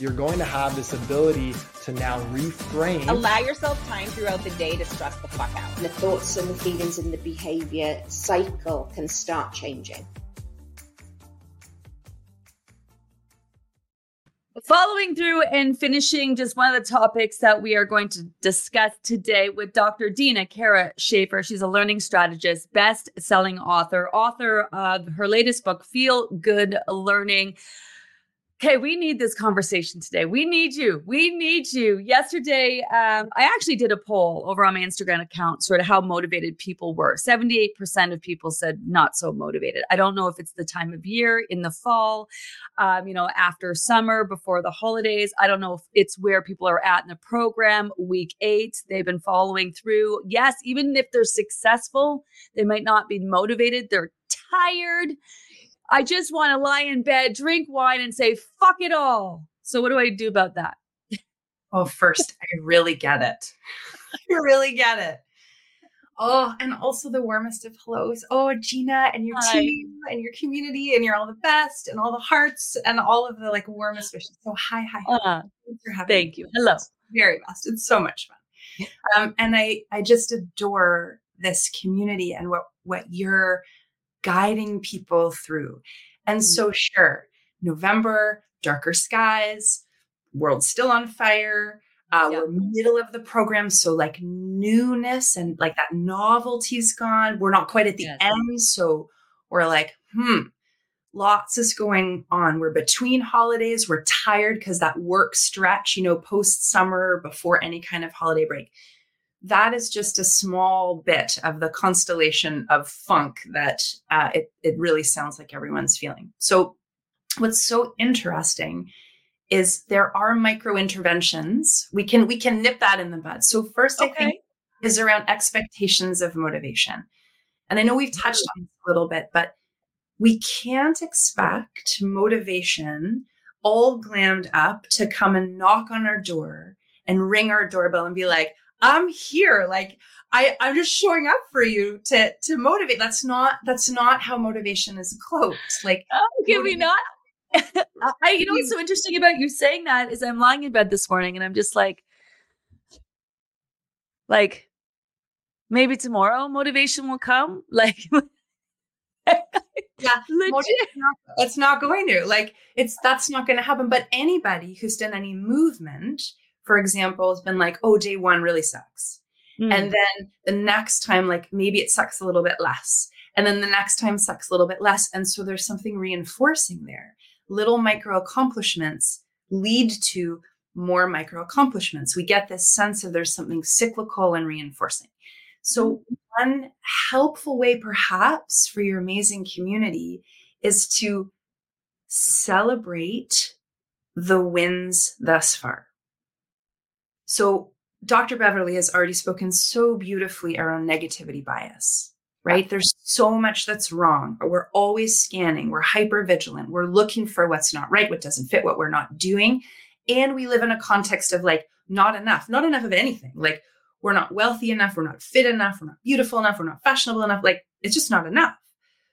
You're going to have this ability to now reframe. Allow yourself time throughout the day to stress the fuck out. The thoughts and the feelings and the behavior cycle can start changing. Following through and finishing just one of the topics that we are going to discuss today with Dr. Deena Kara Shaffer. She's a learning strategist, best selling author, author of her latest book, Feel Good Learning okay, we need this conversation today. We need you. We need you. Yesterday, um, I actually did a poll over on my Instagram account, sort of how motivated people were. 78% of people said not so motivated. I don't know if it's the time of year in the fall, um, you know, after summer, before the holidays. I don't know if it's where people are at in the program. Week eight, they've been following through. Yes, even if they're successful, they might not be motivated. They're tired I just want to lie in bed, drink wine, and say, fuck it all. So, what do I do about that? Oh, first, I really get it. I really get it. Oh, and also the warmest of hellos. Oh, Gina and your Hi. team and your community, and you're all the best, and all the hearts, and all of the like warmest wishes. So, hi, hi. hi. Uh, thank you. Hello. Very best. It's so much fun. Um, and I, I just adore this community and what what you're guiding people through. And so, mm-hmm. sure, November, darker skies, world still on fire. Uh, We're middle of the program, so like newness and like that novelty's gone. We're not quite at the yes. end, so we're like, hmm, lots is going on. We're between holidays. We're tired because that work stretch, you know, post summer before any kind of holiday break that is just a small bit of the constellation of funk that uh, it, it really sounds like everyone's feeling. So, what's so interesting is there are micro interventions. We can we can nip that in the bud. So first, okay. I think is around expectations of motivation, and I know we've touched on this a little bit, but we can't expect motivation all glammed up to come and knock on our door and ring our doorbell and be like, I'm here. Like I, I'm just showing up for you to to motivate. That's not that's not how motivation is cloaked. Like oh, can we not? I, you know what's mm. so interesting about you saying that is I'm lying in bed this morning and I'm just like, like maybe tomorrow motivation will come. Like yeah legit. Not going to like it's that's not going to happen but anybody who's done any movement for example, has been like, oh, day one really sucks. Mm. And then the next time, like maybe it sucks a little bit less. And then the next time sucks a little bit less. And so there's something reinforcing there. Little micro accomplishments lead to more micro accomplishments. We get this sense of there's something cyclical and reinforcing. So, one helpful way, perhaps, for your amazing community is to celebrate the wins thus far. So Dr. Beverly has already spoken so beautifully around negativity bias, right? There's so much that's wrong. We're always scanning, we're hyper vigilant, we're looking for what's not right, what doesn't fit, what we're not doing. And we live in a context of like, not enough, not enough of anything. Like, we're not wealthy enough, we're not fit enough, we're not beautiful enough, we're not fashionable enough. Like, it's just not enough.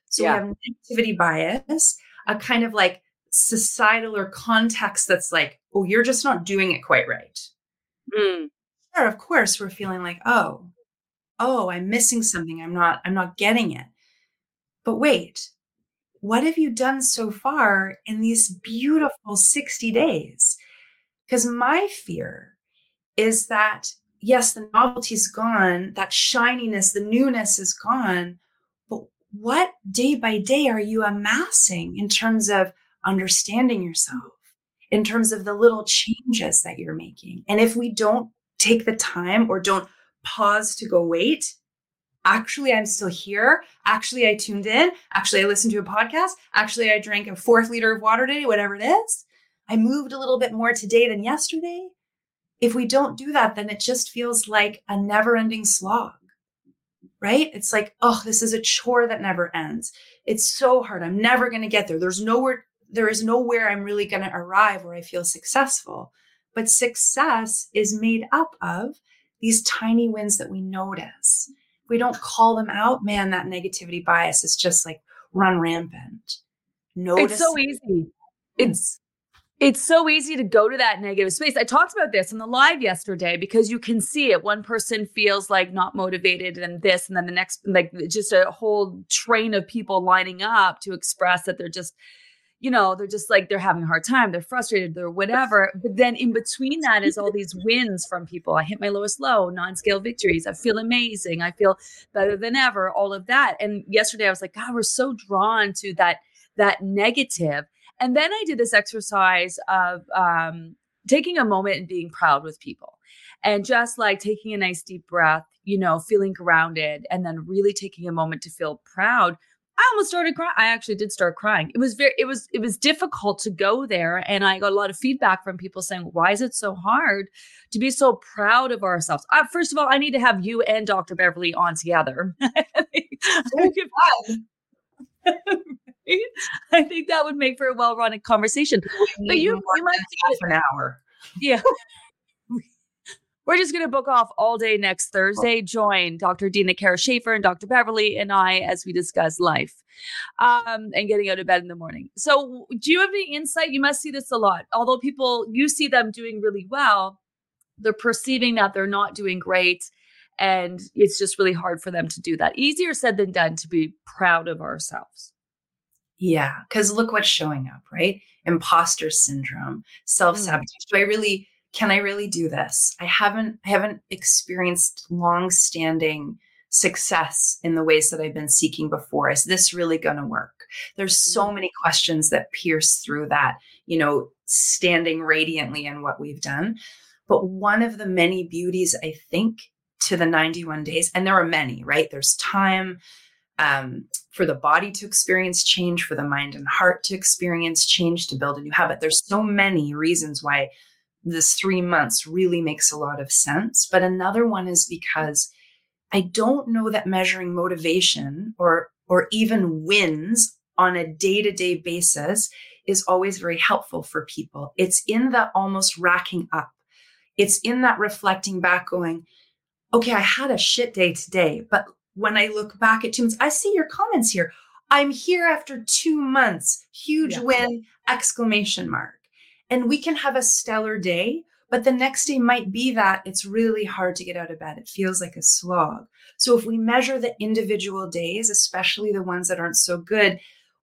So yeah. we have negativity bias, a kind of like societal or context that's like, oh, you're just not doing it quite right Mm. Sure, of course, we're feeling like, oh, oh, I'm missing something. I'm not, I'm not getting it. But wait, what have you done so far in these beautiful 60 days? Because my fear is that, yes, the novelty's gone, that shininess, the newness is gone. But what day by day are you amassing in terms of understanding yourself? In terms of the little changes that you're making. And if we don't take the time or don't pause to go, wait, actually I'm still here. Actually, I tuned in. Actually, I listened to a podcast. Actually, I drank a fourth liter of water today, whatever it is. I moved a little bit more today than yesterday. If we don't do that, then it just feels like a never ending slog, right? It's like, oh, this is a chore that never ends. It's so hard. I'm never going to get there. There's nowhere, there is nowhere I'm really going to arrive where I feel successful. But success is made up of these tiny wins that we notice we don't call them out, man, that negativity bias is just like run rampant. Notice it's so easy. It's it's so easy to go to that negative space. I talked about this in the live yesterday because you can see it. One person feels like not motivated and this, and then the next, like just a whole train of people lining up to express that they're just you know, they're just like they're having a hard time, they're frustrated, they're whatever. But then in between that is all these wins from people. I hit my lowest low, non-scale victories. I feel amazing. I feel better than ever. All of that. And yesterday I was like, God, we're so drawn to that that negative. And then I did this exercise of um, taking a moment and being proud with people, and just like taking a nice deep breath, you know, feeling grounded, and then really taking a moment to feel proud I almost started crying. I actually did start crying. It was very, it was, it was difficult to go there. And I got a lot of feedback from people saying, why is it so hard to be so proud of ourselves? Uh, first of all, I need to have you and Dr. Beverly on together. I think that would make for a well-run conversation. But you, you might half an hour. Yeah. We're just going to book off all day next Thursday. Join Dr. Deena Kara Shaffer and Dr. Beverly and I as we discuss life um, and getting out of bed in the morning. So, do you have any insight? You must see this a lot. Although people, you see them doing really well, they're perceiving that they're not doing great. And it's just really hard for them to do that. Easier said than done to be proud of ourselves. Yeah. Cause look what's showing up, right? Imposter syndrome, self sabotage. Do I really can I really do this? I haven't I haven't experienced long-standing success in the ways that I've been seeking before. Is this really going to work? There's so mm-hmm. many questions that pierce through that, you know, standing radiantly in what we've done. But one of the many beauties, I think, to the 91 days, and there are many, right? There's time um, for the body to experience change, for the mind and heart to experience change, to build a new habit. There's so many reasons why this three months really makes a lot of sense. But another one is because I don't know that measuring motivation or or even wins on a day-to-day basis is always very helpful for people. It's in the almost racking up. It's in that reflecting back going, okay, I had a shit day today, but when I look back at two months, I see your comments here. I'm here after two months. Huge yeah. win! Exclamation mark. And we can have a stellar day, but the next day might be that it's really hard to get out of bed. It feels like a slog. So if we measure the individual days, especially the ones that aren't so good,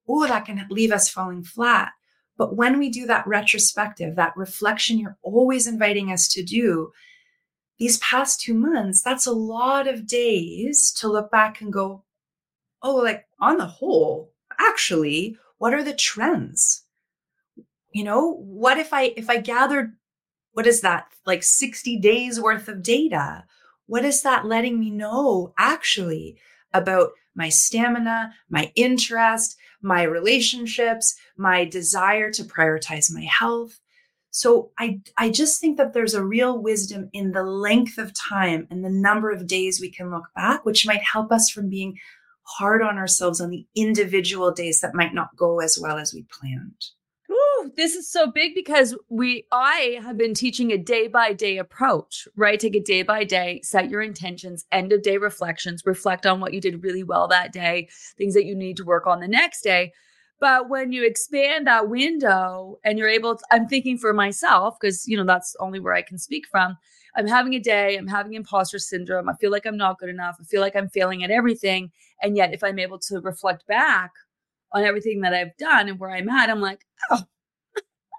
oh, that can leave us falling flat. But when we do that retrospective, that reflection you're always inviting us to do, these past two months, that's a lot of days to look back and go, oh, like on the whole, actually, what are the trends? You know what if i if i gathered what is that like 60 days worth of data? What is that letting me know actually about my stamina my interest my relationships my desire to prioritize my health? So i i just think that there's a real wisdom in the length of time and the number of days we can look back which might help us from being hard on ourselves on the individual days that might not go as well as we planned this is so big because we I have been teaching a day by day approach, right? Take a day by day, set your intentions, end of day reflections, reflect on what you did really well that day, things that you need to work on the next day. But when you expand that window and you're able to, I'm thinking for myself, because you know, that's only where I can speak from. I'm having a day, I'm having imposter syndrome. I feel like I'm not good enough. I feel like I'm failing at everything. And yet, if I'm able to reflect back on everything that I've done and where I'm at, I'm like, oh,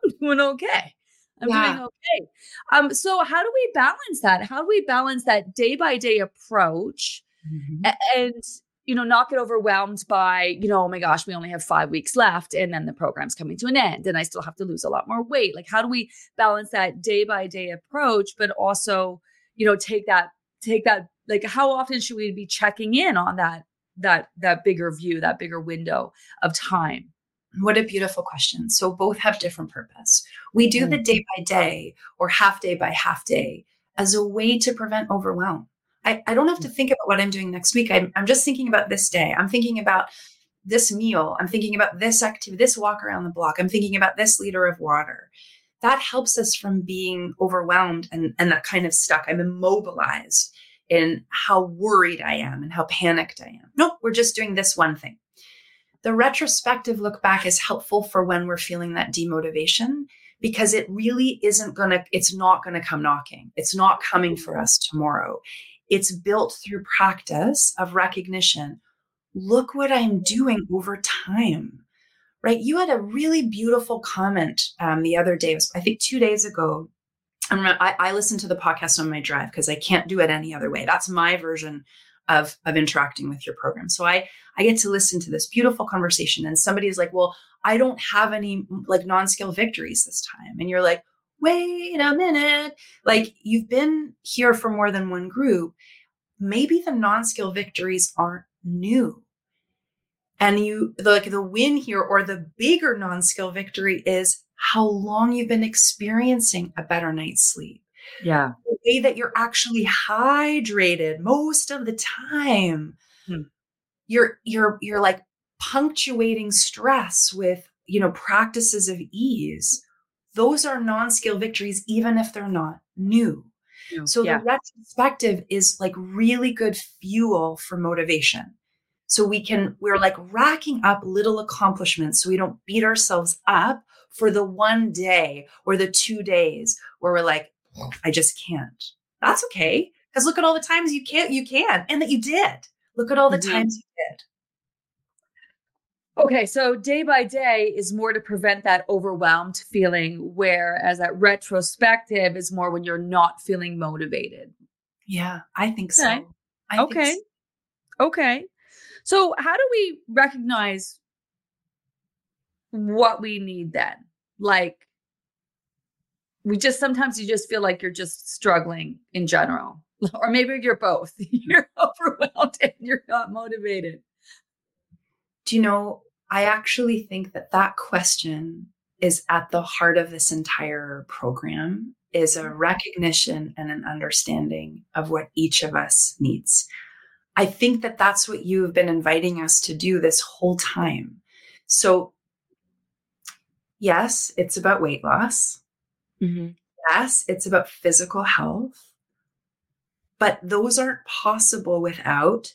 doing okay. I'm yeah. doing okay. Um, so how do we balance that? How do we balance that day by day approach mm-hmm. and you know not get overwhelmed by you know oh my gosh we only have five weeks left and then the program's coming to an end and I still have to lose a lot more weight. Like how do we balance that day by day approach, but also you know take that take that like how often should we be checking in on that that that bigger view, that bigger window of time? What a beautiful question. So both have different purpose. We do the mm. day by day or half day by half day as a way to prevent overwhelm. I, I don't have to mm. think about what I'm doing next week. I'm, I'm just thinking about this day. I'm thinking about this meal. I'm thinking about this activity, this walk around the block. I'm thinking about this liter of water. That helps us from being overwhelmed and, and that kind of stuck. I'm immobilized in how worried I am and how panicked I am. No, we're just doing this one thing. The retrospective look back is helpful for when we're feeling that demotivation because it really isn't going to, it's not going to come knocking. It's not coming for us tomorrow. It's built through practice of recognition. Look what I'm doing over time right? You had a really beautiful comment um, the other day, I think two days ago, I, I listen to the podcast on my drive because I can't do it any other way. That's my version of of interacting with your program. So I I get to listen to this beautiful conversation, and somebody is like, "Well, I don't have any like non-scale victories this time," and you're like, "Wait a minute! Like you've been here for more than one group. Maybe the non-scale victories aren't new." And you the, like the win here or the bigger non-scale victory is how long you've been experiencing a better night's sleep. Yeah. The way that you're actually hydrated most of the time. Hmm. You're you're you're like punctuating stress with, you know, practices of ease. Those are non-scale victories even if they're not new. So yeah. the retrospective is like really good fuel for motivation. So we can, we're like racking up little accomplishments so we don't beat ourselves up for the one day or the two days where we're like, I just can't. That's okay. Because look at all the times you can't, you can, and that you did. Look at all the mm-hmm. times you did. Okay, so day by day is more to prevent that overwhelmed feeling, whereas that retrospective is more when you're not feeling motivated. Yeah, I think so. Okay. I okay. Think so. Okay. So, how do we recognize what we need then. Like, we just sometimes you just feel like you're just struggling in general, or maybe you're both. you're overwhelmed and you're not motivated. Do you know? I actually think that that question is at the heart of this entire program is a mm-hmm. recognition and an understanding of what each of us needs. I think that that's what you've been inviting us to do this whole time. So yes, it's about weight loss. Mm-hmm. Yes, it's about physical health. But those aren't possible without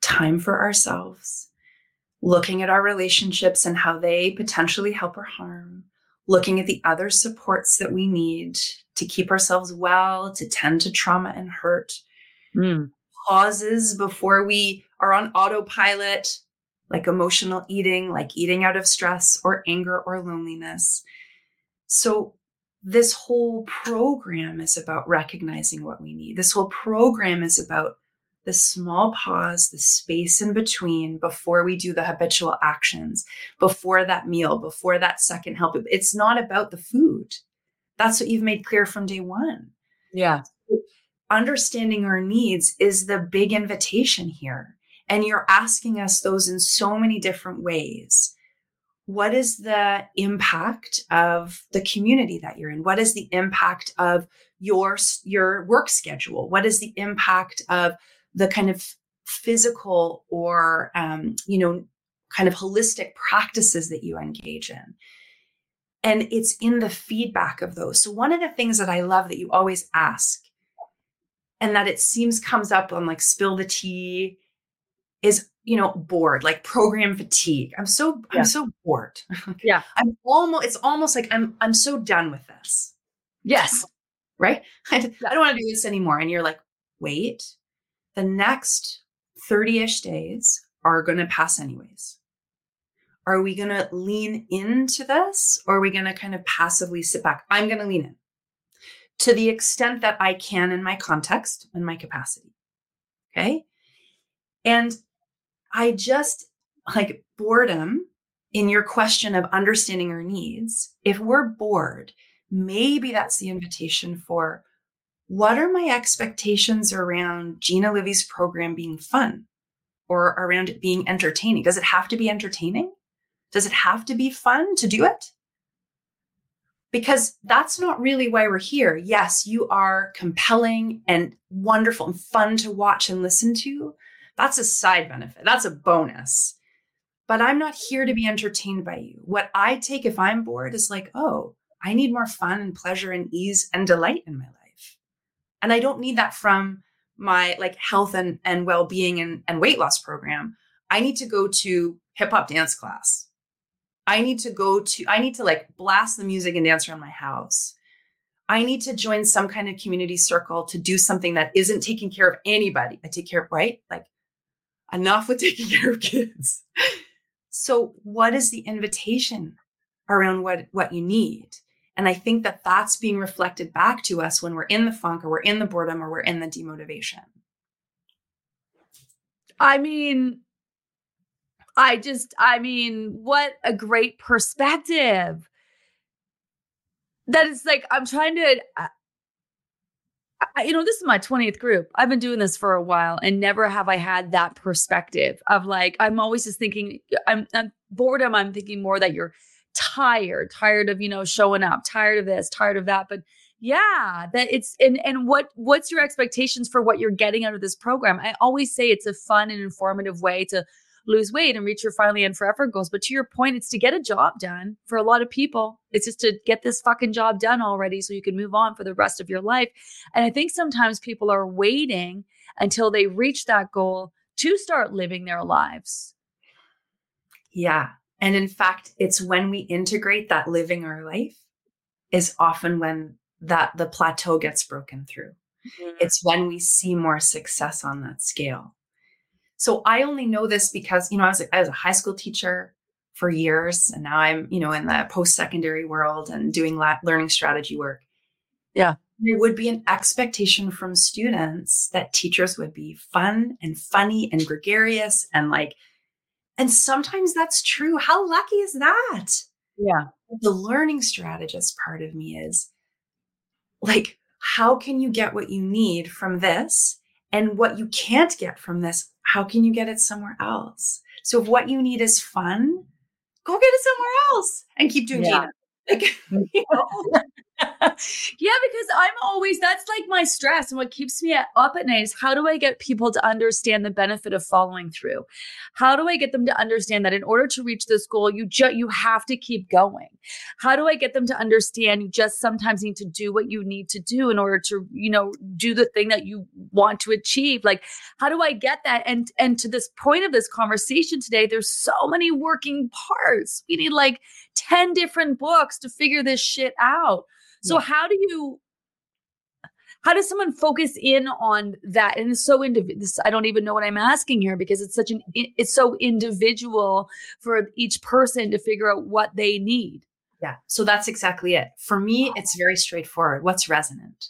time for ourselves, looking at our relationships and how they potentially help or harm, looking at the other supports that we need to keep ourselves well, to tend to trauma and hurt. Mm. Pauses before we are on autopilot like emotional eating, like eating out of stress or anger or loneliness. So, this whole program is about recognizing what we need. This whole program is about the small pause, the space in between before we do the habitual actions, before that meal, before that second help. It's not about the food. That's what you've made clear from day one. Yeah. Understanding our needs is the big invitation here. And you're asking us those in so many different ways. What is the impact of the community that you're in? What is the impact of your, your work schedule? What is the impact of the kind of physical or, um, you know, kind of holistic practices that you engage in? And it's in the feedback of those. So, one of the things that I love that you always ask, and that it seems comes up on like spill the tea is you know bored like program fatigue. I'm so yeah. i'm so bored. Yeah. I'm almost it's almost like i'm i'm so done with this. Yes. Right? I, I don't want to do this anymore. And you're like wait. The next 30ish days are going to pass anyways. Are we going to lean into this or are we going to kind of passively sit back? I'm going to lean in. To the extent that i can in my context and my capacity. Okay? And I just like boredom in your question of understanding our needs. If we're bored, maybe that's the invitation for what are my expectations around Gina Livy's program being fun or around it being entertaining? Does it have to be entertaining? Does it have to be fun to do it? Because that's not really why we're here. Yes, you are compelling and wonderful and fun to watch and listen to. That's a side benefit, that's a bonus. But I'm not here to be entertained by you. What I take if I'm bored is like, oh, I need more fun and pleasure and ease and delight in my life. And I don't need that from my like health and, and well-being and, and weight loss program. I need to go to hip hop dance class. I need to go to, I need to like blast the music and dance around my house. I need to join some kind of community circle to do something that isn't taking care of anybody. I take care of, right? Like enough with taking care of kids. So what is the invitation around what, what you need? And I think that that's being reflected back to us when we're in the funk or we're in the boredom or we're in the demotivation. I mean, I just, I mean, what a great perspective. That is like, I'm trying to, I, you know, this is my 20th group. I've been doing this for a while and never have I had that perspective of like, I'm always just thinking, I'm, I'm boredom. I'm thinking more that you're tired, tired of, you know, showing up, tired of this, tired of that. But yeah, that it's and and what what's your expectations for what you're getting out of this program? I always say it's a fun and informative way to lose weight and reach your finally and forever goals. But to your point, it's to get a job done for a lot of people. It's just to get this fucking job done already so you can move on for the rest of your life. And I think sometimes people are waiting until they reach that goal to start living their lives. Yeah. And in fact, it's when we integrate that living our life is often when that the plateau gets broken through. Mm-hmm. It's when we see more success on that scale. So I only know this because, you know, I was, a, I was a high school teacher for years and now I'm, you know, in the post-secondary world and doing la- learning strategy work. Yeah. There would be an expectation from students that teachers would be fun and funny and gregarious and like and sometimes that's true. How lucky is that? Yeah. The learning strategist part of me is like, how can you get what you need from this? And what you can't get from this, how can you get it somewhere else? So if what you need is fun, go get it somewhere else and keep doing yeah. Gina. Like, you know? yeah, because I'm always that's like my stress, and what keeps me up at night is how do I get people to understand the benefit of following through? How do I get them to understand that in order to reach this goal, you just you have to keep going? How do I get them to understand you just sometimes need to do what you need to do in order to you know do the thing that you want to achieve? Like, how do I get that? And and to this point of this conversation today, there's so many working parts. We need like ten different books to figure this shit out. So how do you how does someone focus in on that? And it's so individual i don't even know what i'm asking here because it's such an it's so individual for each person to figure out what they need. Yeah so that's exactly it. For me it's very straightforward. What's resonant?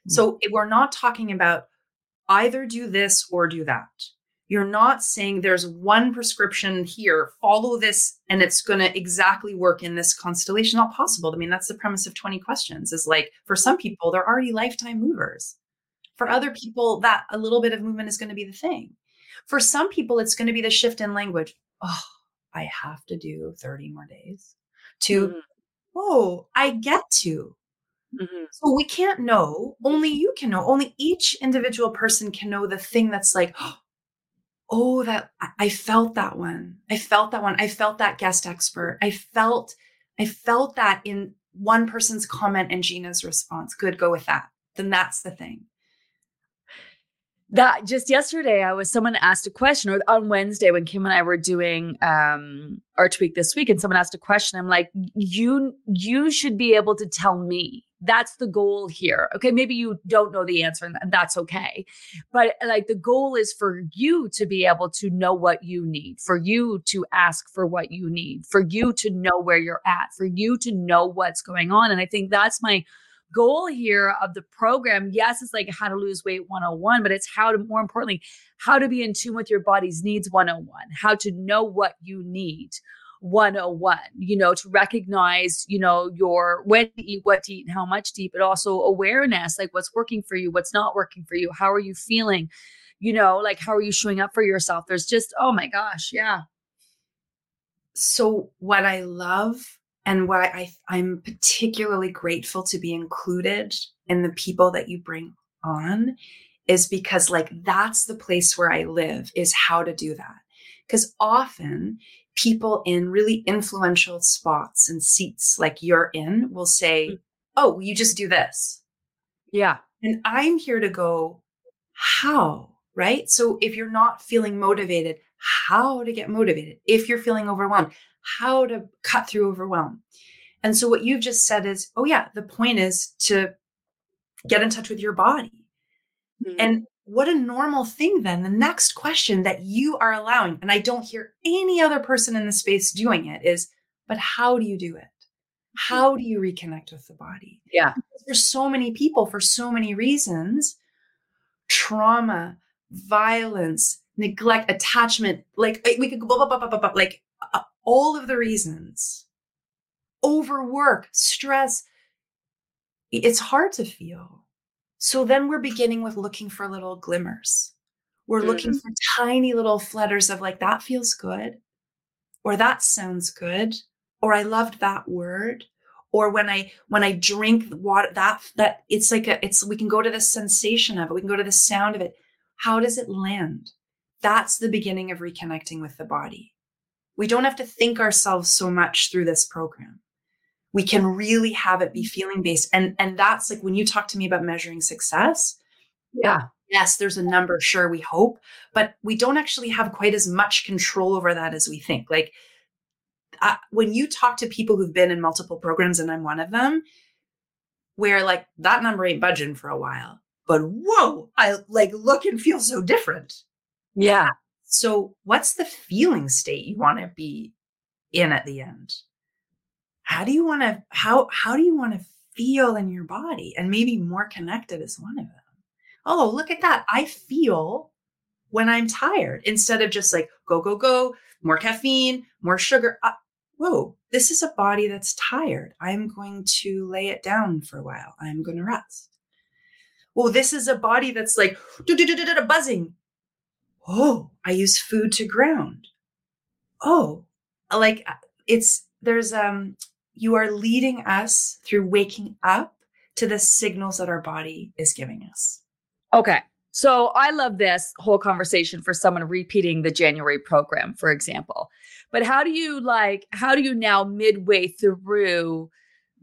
Mm-hmm. so we're not talking about either do this or do that you're not saying there's one prescription here, follow this, and it's going to exactly work in this constellation. Not possible. I mean, that's the premise of 20 questions is like for some people, they're already lifetime movers. For other people, that a little bit of movement is going to be the thing. For some people, it's going to be the shift in language. Oh, I have to do 30 more days to, oh, I get to. Mm-hmm. So we can't know. Only you can know. Only each individual person can know the thing that's like, oh, oh, that I felt that one. I felt that one. I felt that guest expert. I felt, I felt that in one person's comment and Gina's response. Good, go with that. Then that's the thing. That just yesterday, I was someone asked a question, or on Wednesday when Kim and I were doing um, our tweak this week, and someone asked a question. I'm like, you you should be able to tell me that's the goal here. Okay. Maybe you don't know the answer and that's okay. But like the goal is for you to be able to know what you need, for you to ask for what you need, for you to know where you're at, for you to know what's going on. And I think that's my goal here of the program. Yes, it's like how to lose weight 101, but it's how to, more importantly, how to be in tune with your body's needs 101, how to know what you need 101 you know to recognize you know your when to eat what to eat and how much to eat but also awareness like what's working for you what's not working for you how are you feeling? You know like how are you showing up for yourself? There's just oh my gosh yeah. So what i love and what I, i'm particularly grateful to be included in the people that you bring on is because like that's the place where i live is how to do that. Because often people in really influential spots and seats like you're in will say, mm. Oh, you just do this. Yeah. And I'm here to go, How? Right. So if you're not feeling motivated, how to get motivated? If you're feeling overwhelmed, how to cut through overwhelm. And so what you've just said is, oh, yeah, the point is to get in touch with your body. Mm-hmm. And what a normal thing then. The next question that you are allowing, and I don't hear any other person in the space doing it, is, but how do you do it? How do you reconnect with the body? Yeah. Because for so many people, for so many reasons, trauma, violence, neglect, attachment, like we could go, blah, blah, blah, blah, blah, like uh, all of the reasons, overwork, stress. It's hard to feel so then we're beginning with looking for little glimmers. We're mm-hmm. looking for tiny little flutters of like, that feels good, or that sounds good, or I loved that word. Or when I when I drink water, that that it's like a it's we can go to the sensation of it, we can go to the sound of it. How does it land? That's the beginning of reconnecting with the body. We don't have to think ourselves so much through this program we can really have it be feeling based and and that's like when you talk to me about measuring success yeah. yes there's a number sure we hope but we don't actually have quite as much control over that as we think. Like uh, when you talk to people who've been in multiple programs and i'm one of them where like that number ain't budging for a while but whoa i like look and feel so different. Yeah. So what's the feeling state you want to be in at the end how do you want to how how do you want to feel in your body? And maybe more connected is one of them. Oh look at that. I feel when i'm tired instead of just like go go go more caffeine more sugar. Uh, whoa this is a body that's tired. I'm going to lay it down for a while. I'm going to rest. Well this is a body that's like buzzing. Oh i use food to ground. Oh like uh, it's there's um you are leading us through waking up to the signals that our body is giving us. Okay. So I love this whole conversation for someone repeating the January program, for example. But how do you like, how do you now midway through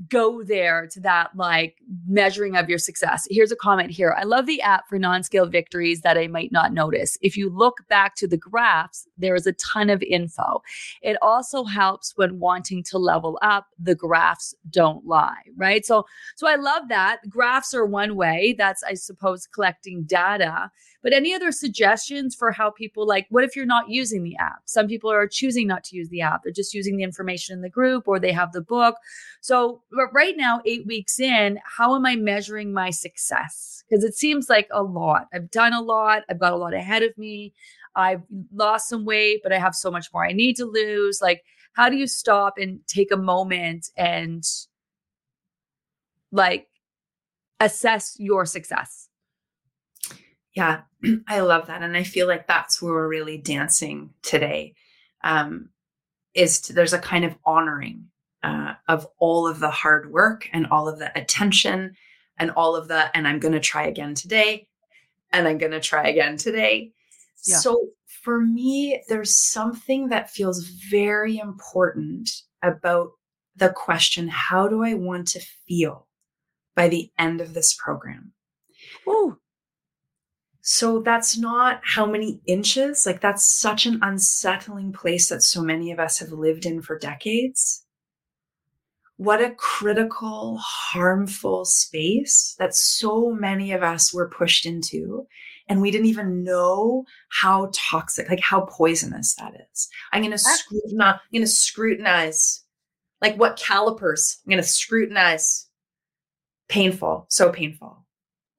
go there to that like measuring of your success. Here's a comment here. I love the app for non scale victories that I might not notice. If you look back to the graphs, there is a ton of info. It also helps when wanting to level up, the graphs don't lie, right? So, so I love that. Graphs are one way. That's, I suppose, collecting data. But any other suggestions for how people like, what if you're not using the app? Some people are choosing not to use the app. They're just using the information in the group or they have the book. So, right now, eight weeks in, how am I measuring my success? Because it seems like a lot. I've done a lot, I've got a lot ahead of me. I've lost some weight, but I have so much more I need to lose. Like, how do you stop and take a moment and like assess your success? Yeah, I love that. And I feel like that's where we're really dancing today. Um, is to, there's a kind of honoring uh, of all of the hard work and all of the attention and all of the, and I'm going to try again today and I'm going to try again today. Yeah. So for me, there's something that feels very important about the question how do I want to feel by the end of this program? Ooh. So that's not how many inches. Like that's such an unsettling place that so many of us have lived in for decades. What a critical, harmful space that so many of us were pushed into. And we didn't even know how toxic, like how poisonous that is. I'm going to scrutinize, I'm to scrutinize like what calipers. I'm going to scrutinize. Painful, so painful.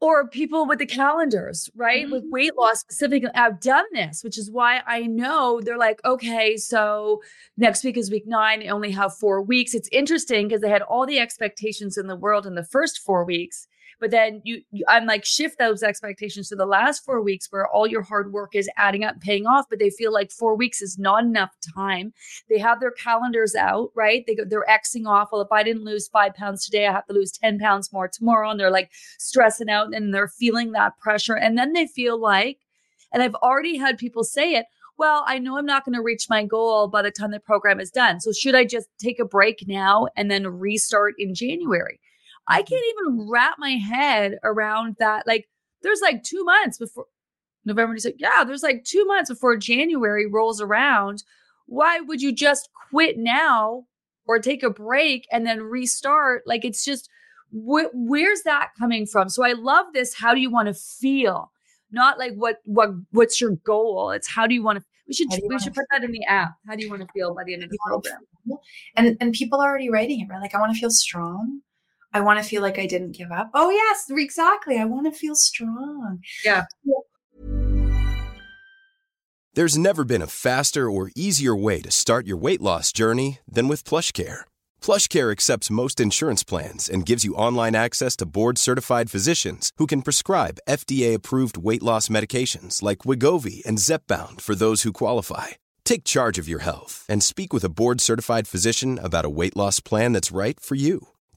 Or people with the calendars, right? Mm-hmm. With weight loss specifically, I've done this, which is why I know they're like, okay, so next week is week nine. I only have four weeks. It's interesting because they had all the expectations in the world in the first four weeks. But then you, you, I'm like, shift those expectations to the last four weeks where all your hard work is adding up, paying off. But they feel like four weeks is not enough time. They have their calendars out, right? They go, they're Xing off. Well, if I didn't lose five pounds today, I have to lose 10 pounds more tomorrow. And they're like stressing out and they're feeling that pressure. And then they feel like, and I've already had people say it, well, I know I'm not going to reach my goal by the time the program is done. So should I just take a break now and then restart in January? I mm-hmm. can't even wrap my head around that. Like, there's like two months before November, December. Yeah, there's like two months before January rolls around. Why would you just quit now or take a break and then restart? Like, it's just, wh- where's that coming from? So I love this. How do you want to feel? Not like what what what's your goal? It's how do you want to we should we should put that in the app. How do you want to feel by the end of the program? And and people are already writing it, right? Like I want to feel strong. I want to feel like I didn't give up. Oh, yes, exactly. I want to feel strong. Yeah. There's never been a faster or easier way to start your weight loss journey than with PlushCare. PlushCare accepts most insurance plans and gives you online access to board-certified physicians who can prescribe FDA-approved weight loss medications like Wegovy and Zepbound for those who qualify. Take charge of your health and speak with a board-certified physician about a weight loss plan that's right for you.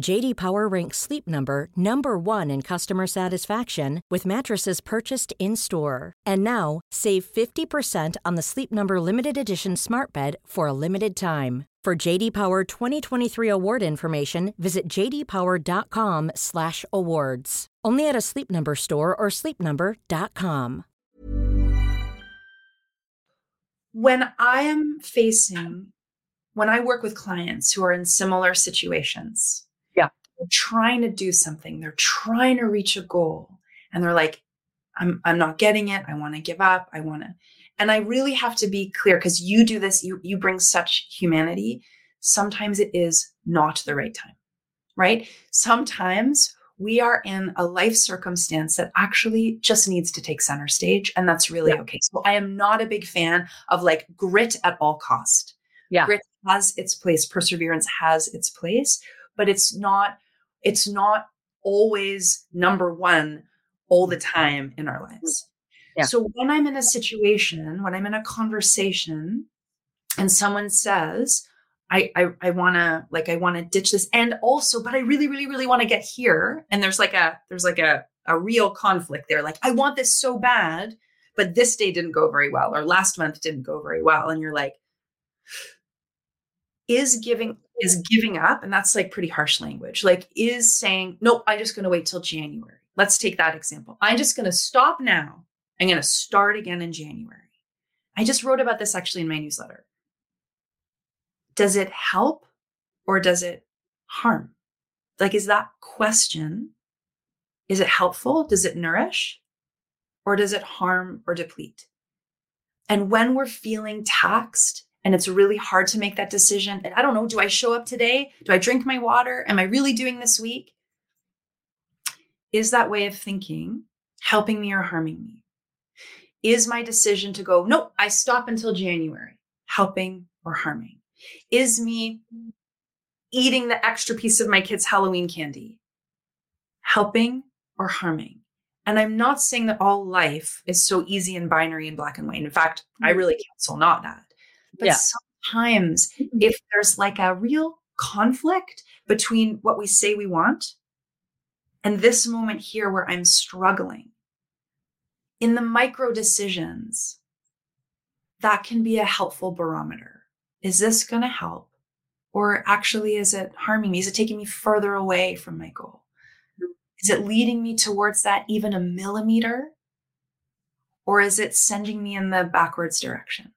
JD Power ranks Sleep Number number 1 in customer satisfaction with mattresses purchased in-store. And now, save 50% on the Sleep Number limited edition Smart Bed for a limited time. For JD Power 2023 award information, visit jdpower.com/awards. Only at a Sleep Number store or sleepnumber.com. When I am facing when I work with clients who are in similar situations, trying to do something, they're trying to reach a goal, and they're like, I'm, I'm not getting it. I want to give up. I want to. And I really have to be clear because you do this, you, you bring such humanity. Sometimes it is not the right time, right? Sometimes we are in a life circumstance that actually just needs to take center stage. And that's really yeah. okay. So I am not a big fan of like grit at all cost. Yeah. Grit has its place. Perseverance has its place, but it's not it's not always number one all the mm-hmm. time in our lives. Yeah. So when I'm in a situation, when I'm in a conversation and someone says, I I, I wanna like I wanna ditch this and also, but I really, really, really want to get here. And there's like a there's like a a real conflict there. Like, I want this so bad, but this day didn't go very well, or last month didn't go very well. And you're like, is giving is giving up and that's like pretty harsh language like is saying nope i'm just going to wait till january. Let's take that example. I'm just going to stop now. I'm going to start again in january. I just wrote about this actually in my newsletter. Does it help or does it harm? Like is that question is it helpful? Does it nourish or does it harm or deplete? And when we're feeling taxed and it's really hard to make that decision. And I don't know, do I show up today? Do I drink my water? Am I really doing this week? Is that way of thinking helping me or harming me? Is my decision to go, nope, I stop until January, helping or harming? Is me eating the extra piece of my kids' Halloween candy helping or harming? And I'm not saying that all life is so easy and binary and black and white. In fact, I mm-hmm. really counsel not that. But yeah. sometimes if there's like a real conflict between what we say we want and this moment here where I'm struggling, in the micro decisions, that can be a helpful barometer. Is this going to help? Or actually, is it harming me? Is it taking me further away from my goal? Mm. Is it leading me towards that even a millimeter? or is it sending me in the backwards direction?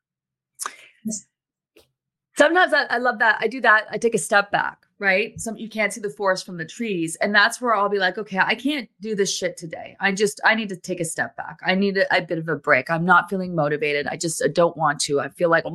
Sometimes I, I love that. I do that. I take a step back, right? Some you can't see the forest from the trees, and that's where I'll be like, okay, I can't do this shit today. I just I need to take a step back. I need a, a bit of a break. I'm not feeling motivated. I just I don't want to. I feel like,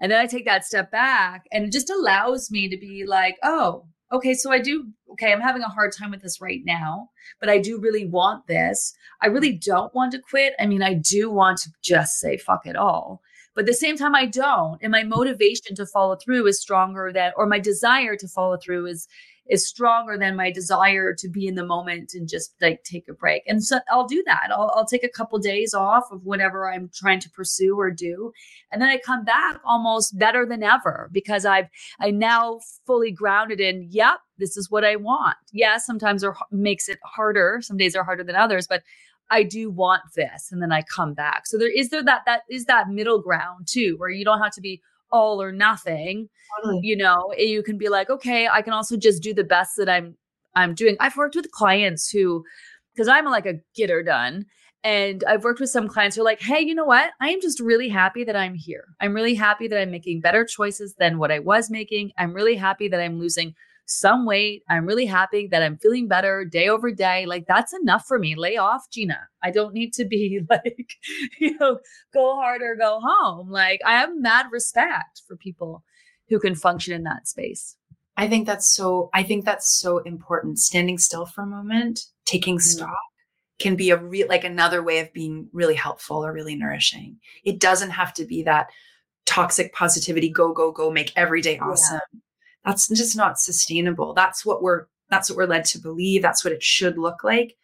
and then I take that step back, and it just allows me to be like, oh, okay, so I do, okay, I'm having a hard time with this right now, but I do really want this. I really don't want to quit. I mean, I do want to just say fuck it all. But at the same time, I don't. And my motivation to follow through is stronger than, or my desire to follow through is is stronger than my desire to be in the moment and just like take a break. And so I'll do that. I'll, I'll take a couple days off of whatever I'm trying to pursue or do. And then I come back almost better than ever because I've, I now fully grounded in, yep, this is what I want. Yeah, sometimes it makes it harder. Some days are harder than others, but I do want this. And then I come back. So there is there that, that is that middle ground too, where you don't have to be all or nothing. Totally. You know, eh, you can be like, okay, I can also just do the best that I'm I'm doing. I've worked with clients who, because I'm like a getter done. And I've worked with some clients who are like, hey, you know what? I am just really happy that I'm here. I'm really happy that I'm making better choices than what I was making. I'm really happy that I'm losing some weight. I'm really happy that I'm feeling better day over day. Like that's enough for me. Lay off, Gina. I don't need to be like, you know, go hard or go home. Like I have mad respect for people who can function in that space. I think that's so I think that's so important. Standing still for a moment, taking mm-hmm. stock can be a real like another way of being really helpful or really nourishing. It doesn't have to be that toxic positivity go go go make every day awesome. Yeah that's just not sustainable. That's what we're that's what we're led to believe. That's what it should look like.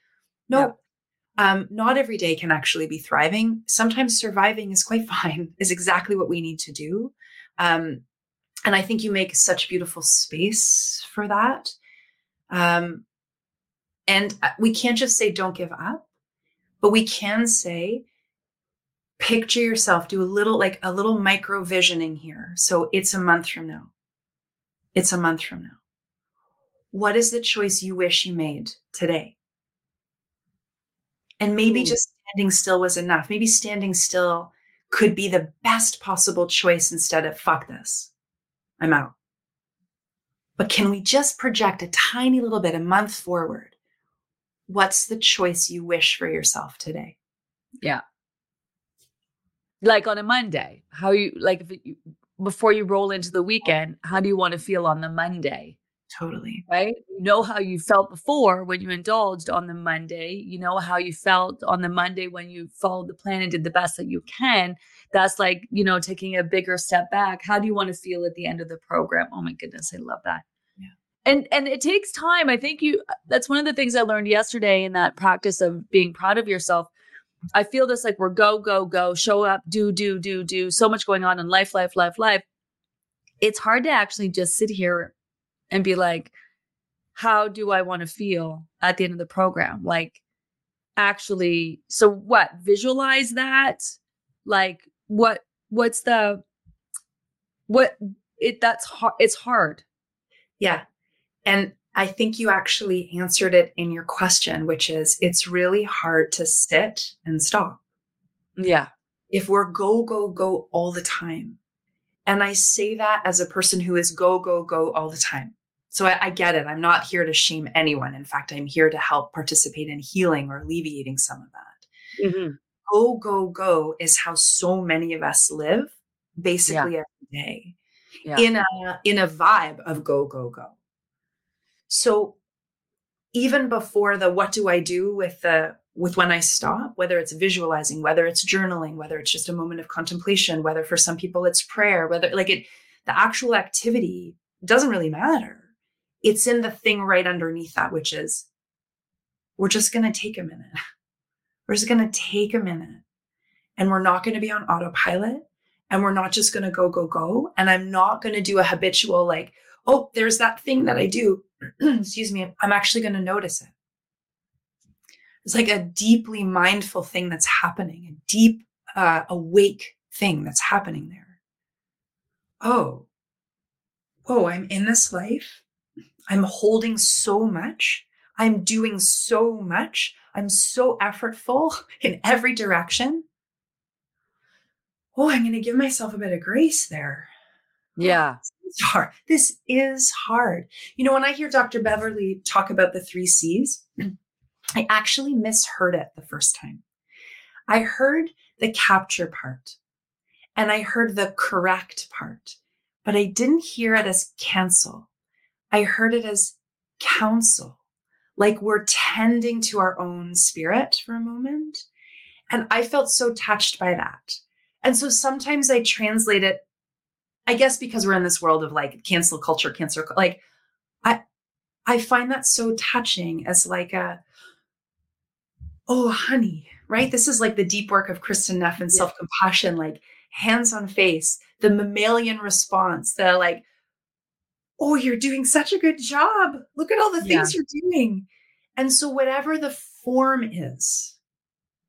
No, um, not every day can actually be thriving. Sometimes surviving is quite fine, is exactly what we need to do. Um, and I think you make such beautiful space for that. Um, and uh, we can't just say, don't give up, but we can say, picture yourself, do a little, like a little micro visioning here. So it's a month from now. It's a month from now. What is the choice you wish you made today? And maybe mm. just standing still was enough. Maybe standing still could be the best possible choice instead of fuck this. I'm out. But can we just project a tiny little bit, a month forward? What's the choice you wish for yourself today? Yeah. Like on a Monday, how you like if it, before you roll into the weekend, how do you want to feel on the Monday? Totally. Right? You know how you felt before when you indulged on the Monday. You know how you felt on the Monday when you followed the plan and did the best that you can. That's like, you know, taking a bigger step back. How do you want to feel at the end of the program? Oh my goodness, I love that. Yeah. And and it takes time. I think you that's one of the things I learned yesterday in that practice of being proud of yourself I feel this like we're go, go, go, show up, do, do, do, do, so much going on in life, life, life, life. It's hard to actually just sit here and be like, how do I want to feel at the end of the program? Like, actually, so what? Visualize that. Like, what, what's the, what, it, that's hard. It's hard. Yeah. And I think you actually answered it in your question, which is it's really hard to sit and stop. Yeah. If we're go, go, go all the time. And I say that as a person who is go, go, go all the time. So I, I get it. I'm not here to shame anyone. In fact, I'm here to help participate in healing or alleviating some of that. Mm-hmm. Go, go, go is how so many of us live basically yeah. every day yeah. in a in a vibe of go, go, go. So even before the what do I do with the with when I stop, whether it's visualizing, whether it's journaling, whether it's just a moment of contemplation, whether for some people it's prayer, whether like it the actual activity doesn't really matter. It's in the thing right underneath that, which is we're just going to take a minute. We're just going to take a minute and we're not going to be on autopilot and we're not just going to go, go, go. And I'm not going to do a habitual, like, oh, there's that thing that I do. Excuse me. I'm actually going to notice it. It's like a deeply mindful thing that's happening, a deep, uh, awake thing that's happening there. Oh, oh, I'm in this life. I'm holding so much. I'm doing so much. I'm so effortful in every direction. Oh, I'm going to give myself a bit of grace there. Yeah. It's hard. This is hard. You know, when I hear Dr. Beverly talk about the three C's, I actually misheard it the first time. I heard the capture part and I heard the correct part, but I didn't hear it as cancel. I heard it as counsel, like we're tending to our own spirit for a moment. And I felt so touched by that. And so sometimes I translate it, I guess because we're in this world of like cancel culture, cancer, like I, I find that so touching as like a, oh, honey, right? This is like the deep work of Kristin Neff and yeah. self compassion, like hands on face, the mammalian response, the like, oh, you're doing such a good job. Look at all the things yeah. you're doing. And so, whatever the form is,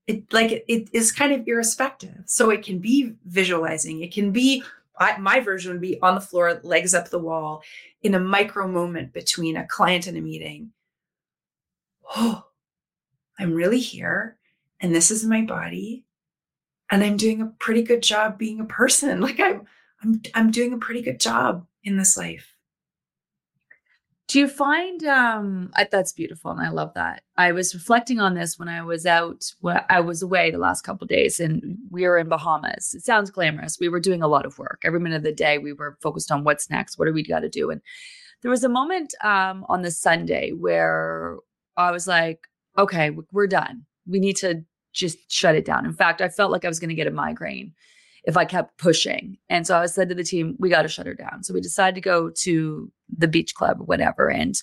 it like it, it is kind of irrespective. So it can be visualizing. It can be I, my version would be on the floor, legs up the wall, in a micro moment between a client and a meeting. Oh, I'm really here, and this is my body, and I'm doing a pretty good job being a person. Like I'm, I'm, I'm doing a pretty good job in this life. Do you find um I, that's beautiful and I love that. I was reflecting on this when I was out when I was away the last couple days and we were in Bahamas. It sounds glamorous. We were doing a lot of work. Every minute of the day we were focused on what's next, what do we got to do? And there was a moment um on the Sunday where I was like, okay, we're done. We need to just shut it down. In fact, I felt like I was going to get a migraine if I kept pushing. And so I said to the team, we got to shut her down. So we decided to go to the beach club or whatever. And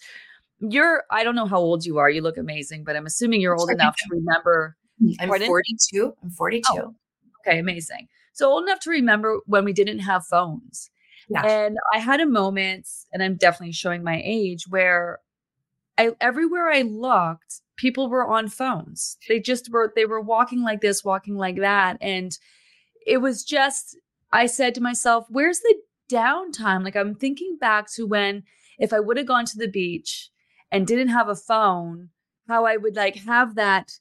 you're, I don't know how old you are. You look amazing, but I'm assuming you're old enough to remember. I'm pardon? 42. I'm 42. Oh, okay, amazing. So old enough to remember when we didn't have phones. Yeah. And I had a moment, and I'm definitely showing my age, where I everywhere I looked, people were on phones. They just were they were walking like this, walking like that. And it was just, I said to myself, where's the downtime? Like I'm thinking back to when, if I would have gone to the beach and didn't have a phone, how I would like have that,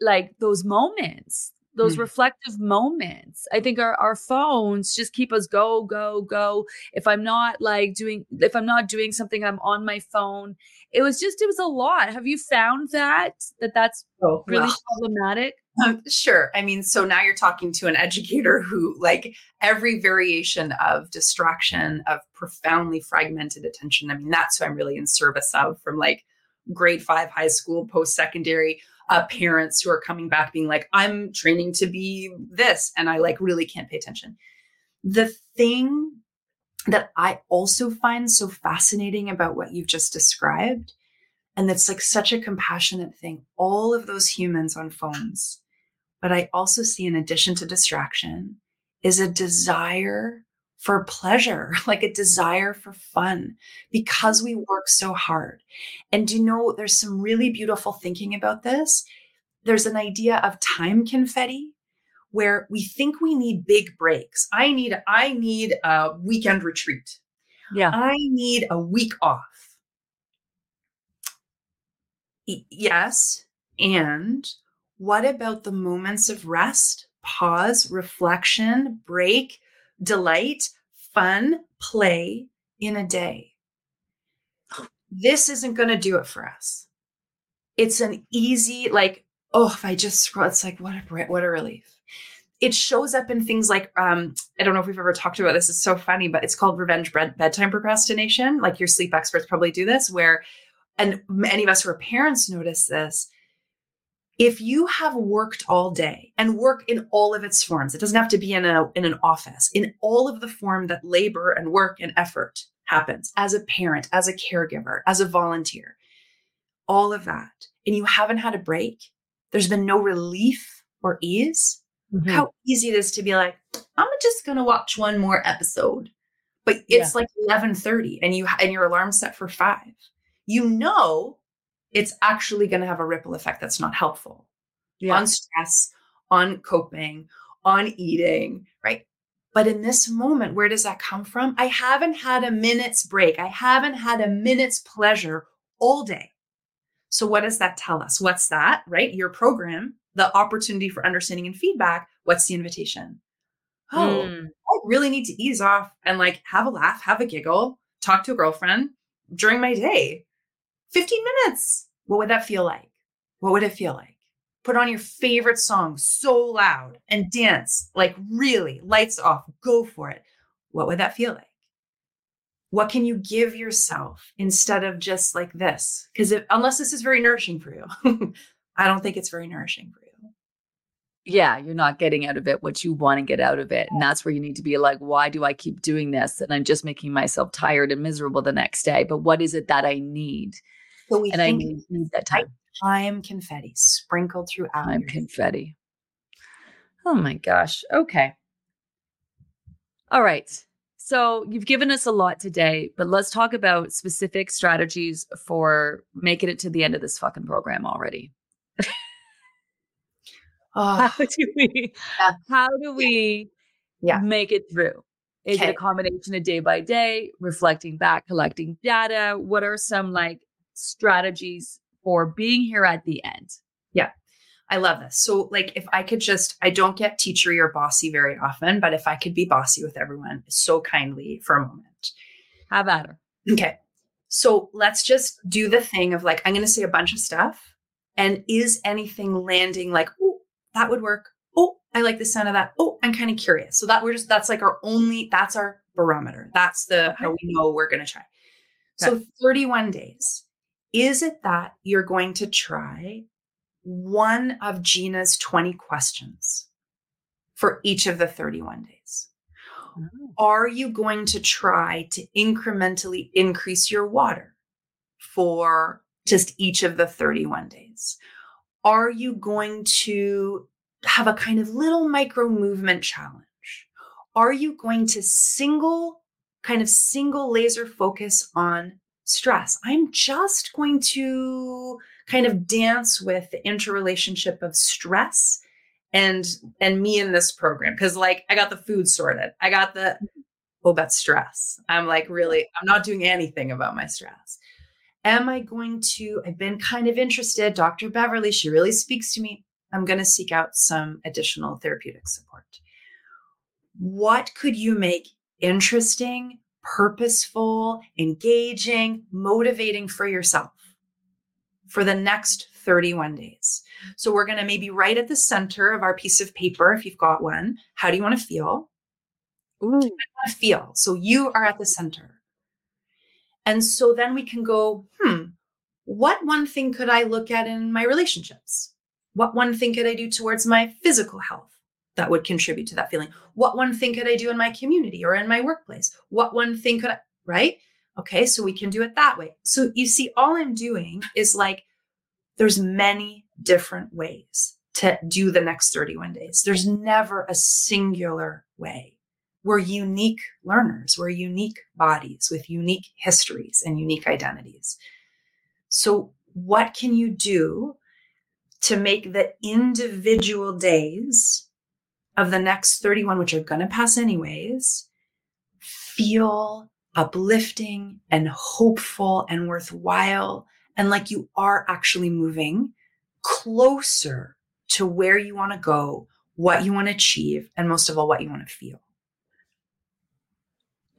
like those moments, those mm. reflective moments. I think our, our phones just keep us go, go, go. If I'm not like doing, if I'm not doing something, I'm on my phone. It was just, it was a lot. Have you found that, that that's oh, really well. problematic? Um, sure. I mean, so now you're talking to an educator who, like, every variation of distraction, of profoundly fragmented attention. I mean, that's who I'm really in service of from like grade five high school, post secondary uh, parents who are coming back being like, I'm training to be this, and I like really can't pay attention. The thing that I also find so fascinating about what you've just described, and that's like such a compassionate thing, all of those humans on phones but I also see, in addition to distraction, is a desire for pleasure, like a desire for fun because we work so hard. And do you know there's some really beautiful thinking about this? There's an idea of time confetti where we think we need big breaks. I need I need a weekend retreat. Yeah. I need a week off. E- yes, and what about the moments of rest, pause, reflection, break, delight, fun, play in a day? This isn't going to do it for us. It's an easy, like, oh, if I just scroll, it's like, what a, what a relief. It shows up in things like, um, I don't know if we've ever talked about this. It's so funny, but it's called revenge bedtime procrastination. Like your sleep experts probably do this, where, and many of us who are parents notice this if you have worked all day and work in all of its forms, it doesn't have to be in a in an office, in all of the form that labor and work and effort happens as a parent, as a caregiver, as a volunteer, all of that, and you haven't had a break, there's been no relief or ease. Mm-hmm. How easy it is to be like, I'm just gonna watch one more episode, but it's yeah. like 11:30 and you and your alarm set for five. You know it's actually going to have a ripple effect that's not helpful yeah. on stress, on coping, on eating, right? But in this moment, where does that come from? I haven't had a minute's break. I haven't had a minute's pleasure all day. So, what does that tell us? What's that, right? Your program, the opportunity for understanding and feedback. What's the invitation? Oh, mm. I really need to ease off and like have a laugh, have a giggle, talk to a girlfriend during my day. 15 minutes. What would that feel like? What would it feel like? Put on your favorite song so loud and dance like really lights off. Go for it. What would that feel like? What can you give yourself instead of just like this? Because unless this is very nourishing for you, I don't think it's very nourishing for you. Yeah, you're not getting out of it what you want to get out of it. And that's where you need to be like, why do I keep doing this? And I'm just making myself tired and miserable the next day. But what is it that I need? So we and I need, need that time. Time confetti sprinkled throughout. Time confetti. Oh my gosh. Okay. All right. So you've given us a lot today, but let's talk about specific strategies for making it to the end of this fucking program already. Oh, how ah. do we yeah. how do we yeah. make it through? Is okay. it a combination of day by day, reflecting back, collecting data? What are some like strategies for being here at the end? Yeah. I love this. So, like, if I could just, I don't get teachery or bossy very often, but if I could be bossy with everyone so kindly for a moment. Have at her. Okay. So, let's just do the thing of like, I'm going to say a bunch of stuff. And is anything landing like, oh, that would work. Oh, I like the sound of that. Oh, I'm kind of curious. So that we're just that's like our only that's our barometer. That's the how we know we're going to try. Okay. So 31 days. Is it that you're going to try one of Gina's 20 questions for each of the 31 days? Oh. Are you going to try to incrementally increase your water for just each of the 31 days? are you going to have a kind of little micro movement challenge? Are you going to single, kind of single laser focus on stress? I'm just going to kind of dance with the interrelationship of stress and and me in this program because like I got the food sorted. I got the oh that's stress. I'm like really I'm not doing anything about my stress. Am I going to? I've been kind of interested. Dr. Beverly, she really speaks to me. I'm going to seek out some additional therapeutic support. What could you make interesting, purposeful, engaging, motivating for yourself for the next 31 days? So we're going to maybe write at the center of our piece of paper, if you've got one, how do you want to feel? Ooh. I want to feel. So you are at the center. And so then we can go, hmm, what one thing could I look at in my relationships? What one thing could I do towards my physical health that would contribute to that feeling? What one thing could I do in my community or in my workplace? What one thing could I, right? Okay, so we can do it that way. So you see, all I'm doing is like, there's many different ways to do the next 31 days. There's never a singular way we're unique learners, we're unique bodies with unique histories and unique identities. So, what can you do to make the individual days of the next 31, which are going to pass anyways, feel uplifting and hopeful and worthwhile and like you are actually moving closer to where you want to go, what you want to achieve, and most of all, what you want to feel?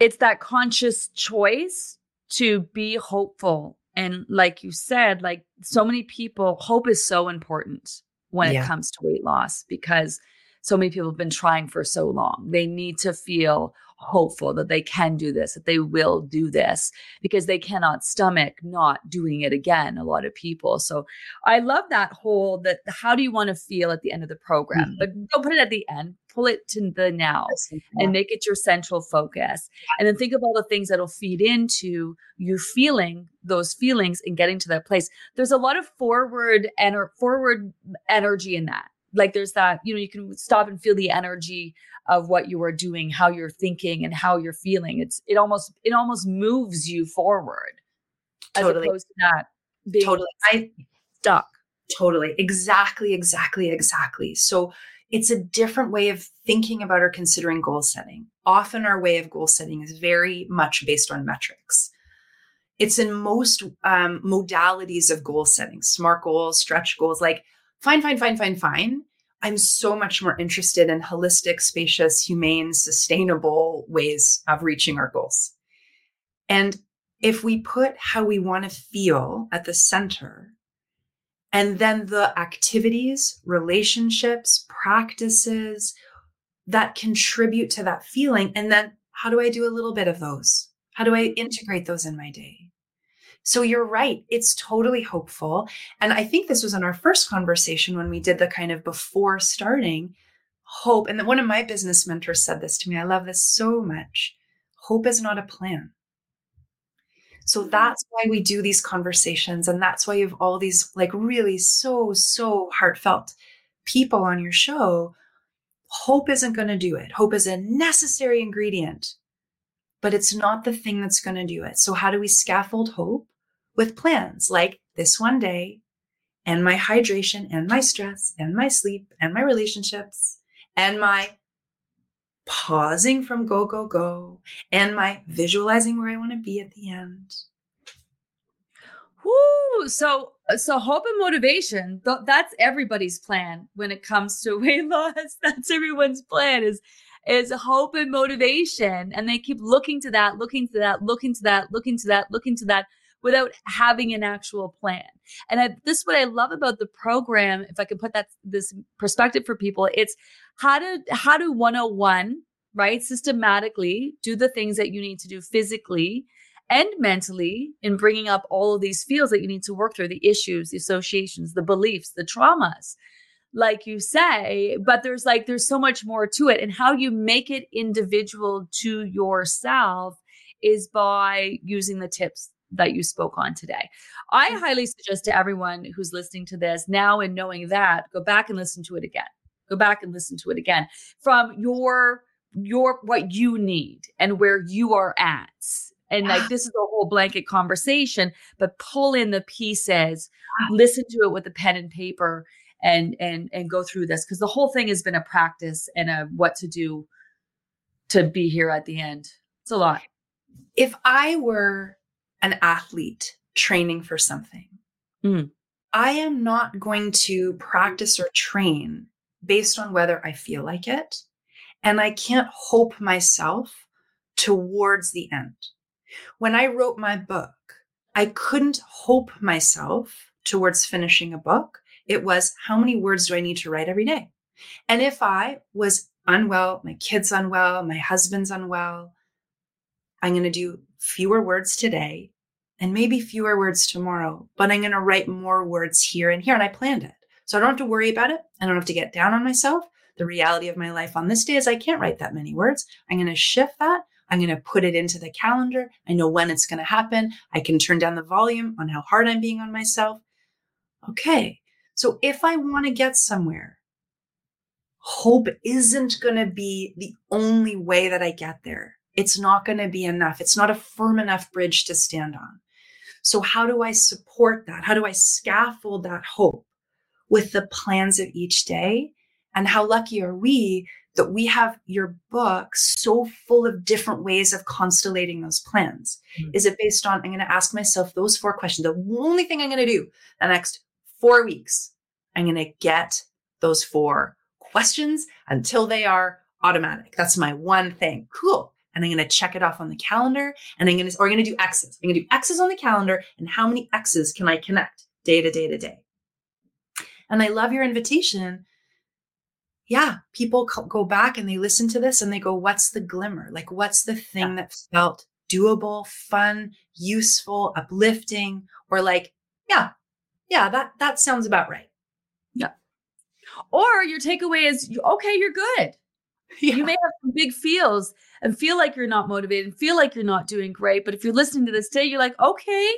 it's that conscious choice to be hopeful and like you said like so many people hope is so important when yeah. it comes to weight loss because so many people have been trying for so long they need to feel hopeful that they can do this, that they will do this because they cannot stomach not doing it again. A lot of people. So I love that whole that how do you want to feel at the end of the program? Mm-hmm. But don't put it at the end, pull it to the now and make it your central focus. And then think of all the things that'll feed into you feeling those feelings and getting to that place. There's a lot of forward and forward energy in that like there's that you know you can stop and feel the energy of what you are doing how you're thinking and how you're feeling. It's it almost it almost moves you forward totally. as opposed to that being totally. i stuck. Totally. Exactly exactly exactly. So it's a different way of thinking about or considering goal setting. Often our way of goal setting is very much based on metrics. It's in most um, modalities of goal setting, smart goals, stretch goals, like fine, fine, fine, fine, fine. I'm so much more interested in holistic, spacious, humane, sustainable ways of reaching our goals. And if we put how we want to feel at the center, and then the activities, relationships, practices that contribute to that feeling, and then how do I do a little bit of those? How do I integrate those in my day? So you're right. It's totally hopeful. And I think this was in our first conversation when we did the kind of before starting hope. And one of my business mentors said this to me. I love this so much. Hope is not a plan. So mm-hmm. that's why we do these conversations. And that's why you have all these like really so, so heartfelt people on your show. Hope isn't going to do it. Hope is a necessary ingredient, but it's not the thing that's going to do it. So, how do we scaffold hope? With plans like this one day and my hydration and my stress and my sleep and my relationships and my pausing from go, go, go and my visualizing where I want to be at the end. Woo! So, so hope and motivation, th- that's everybody's plan when it comes to weight loss. That's everyone's plan is is hope and motivation. And they keep looking to that, looking to that, looking to that, looking to that, looking to that without having an actual plan. And I, this is what I love about the program. If I can put that this perspective for people, it's how to how to 101 right systematically do the things that you need to do physically and mentally in bringing up all of these fields that you need to work through the issues the associations the beliefs the traumas like you say but there's like there's so much more to it and how you make it individual to yourself is by using the tips that you spoke on today. I mm. highly suggest to everyone who's listening to this now and knowing that, go back and listen to it again. Go back and listen to it again from your your what you need and where you are at. And like this is a whole blanket conversation, but pull in the pieces, listen to it with a pen and paper and and and go through this because the whole thing has been a practice and a what to do to be here at the end. It's a lot. If I were an athlete training for something. Mm. I am not going to practice or train based on whether I feel like it. And I can't hope myself towards the end. When I wrote my book, I couldn't hope myself towards finishing a book. It was how many words do I need to write every day? And if I was unwell, my kid's unwell, my husband's unwell, I'm going to do fewer words today and maybe fewer words tomorrow, but I'm going to write more words here and here. And I planned it. So I don't have to worry about it. I don't have to get down on myself. The reality of my life on this day is I can't write that many words. I'm going to shift that. I'm going to put it into the calendar. I know when it's going to happen. I can turn down the volume on how hard I'm being on myself. Okay. So if I want to get somewhere, hope isn't going to be the only way that I get there. It's not going to be enough. It's not a firm enough bridge to stand on. So, how do I support that? How do I scaffold that hope with the plans of each day? And how lucky are we that we have your book so full of different ways of constellating those plans? Mm-hmm. Is it based on, I'm going to ask myself those four questions. The only thing I'm going to do the next four weeks, I'm going to get those four questions until they are automatic. That's my one thing. Cool and I'm going to check it off on the calendar and I'm going to, or I'm going to do X's. I'm going to do X's on the calendar and how many X's can I connect day to day to day? And I love your invitation. Yeah, people go back and they listen to this and they go, what's the glimmer? Like, what's the thing yeah. that felt doable, fun, useful, uplifting, or like, yeah, yeah, that, that sounds about right. Yeah. Or your takeaway is, okay, you're good. Yeah. You may have some big feels and feel like you're not motivated and feel like you're not doing great. But if you're listening to this today, you're like, okay,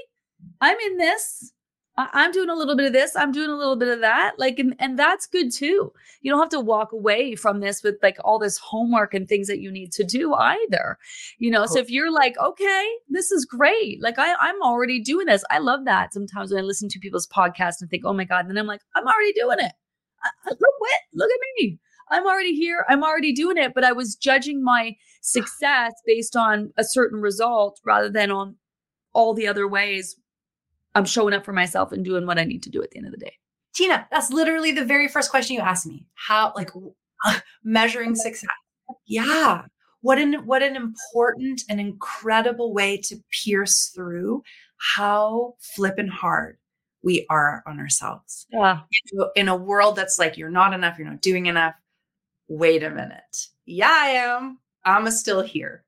I'm in this. I- am doing a little bit of this. I'm doing a little bit of that. Like, and, and that's good too. You don't have to walk away from this with like all this homework and things that you need to do either. You know, so if you're like, okay, this is great. Like I, I'm already doing this. I love that sometimes when I listen to people's podcasts and think, oh my God, and then I'm like, I'm already doing it. look what, look at me. I'm already here. I'm already doing it. But I was judging my success based on a certain result rather than on all the other ways I'm showing up for myself and doing what I need to do at the end of the day. Gina, that's literally the very first question you asked me. How like uh, measuring success. Yeah. What an what an important and incredible way to pierce through how flippin' hard we are on ourselves. Yeah. In a world that's like you're not enough, you're not doing enough. Wait a minute. Yeah, I am. I'm still here.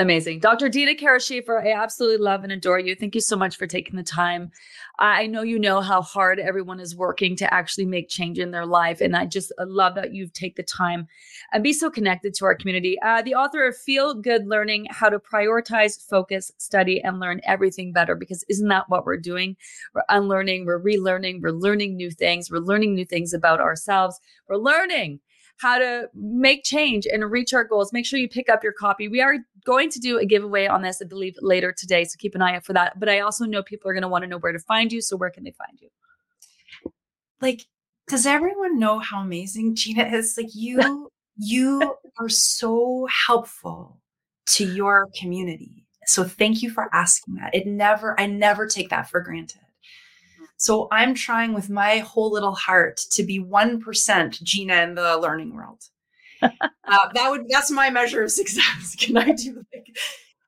Amazing. Dr. Deena Kara I absolutely love and adore you. Thank you so much for taking the time. I know you know how hard everyone is working to actually make change in their life. And I just love that you've take the time and be so connected to our community. Uh, the author of Feel Good Learning, How to Prioritize, Focus, Study, and Learn Everything Better. Because isn't that what we're doing? We're unlearning, we're relearning, we're learning new things, we're learning new things about ourselves. We're learning how to make change and reach our goals. Make sure you pick up your copy. We are going to do a giveaway on this, I believe, later today. So keep an eye out for that. But I also know people are going to want to know where to find you. So where can they find you? Like, does everyone know how amazing Gina is? Like you, you are so helpful to your community. So thank you for asking that. It never, I never take that for granted. So I'm trying with my whole little heart to be 1% Gina in the learning world. uh, that would that's my measure of success. Can I do like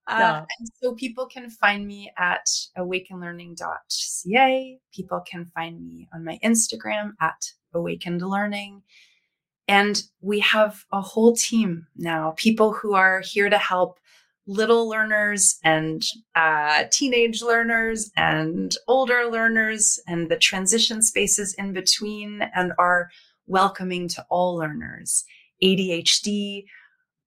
uh, yeah. and so people can find me at awakenlearning.ca. People can find me on my Instagram at awakened learning. And we have a whole team now, people who are here to help little learners and uh, teenage learners and older learners and the transition spaces in between and are welcoming to all learners. Adhd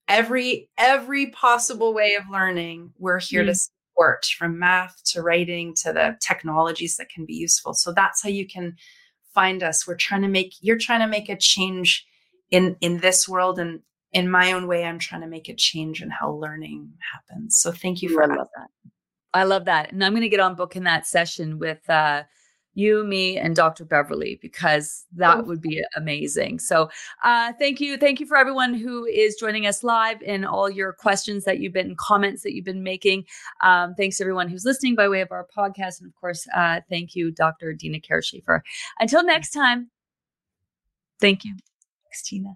every every possible way of learning we're here mm. to support from math to writing to the technologies that can be useful. So that's how you can find us. We're trying to make you're trying to make a change in in this world and in my own way, I'm trying to make a change in how learning happens. So thank you for I love that. I love that. And I'm going to get on booking that session with uh, you, me, and Dr. Beverly because that oh. would be amazing. So uh, thank you. Thank you for everyone who is joining us live and all your questions that you've been, comments that you've been making. Um, thanks everyone who's listening by way of our podcast. And of course, uh, thank you, Dr. Deena Kara Shaffer. Until next time, thank you. Thanks, Gina.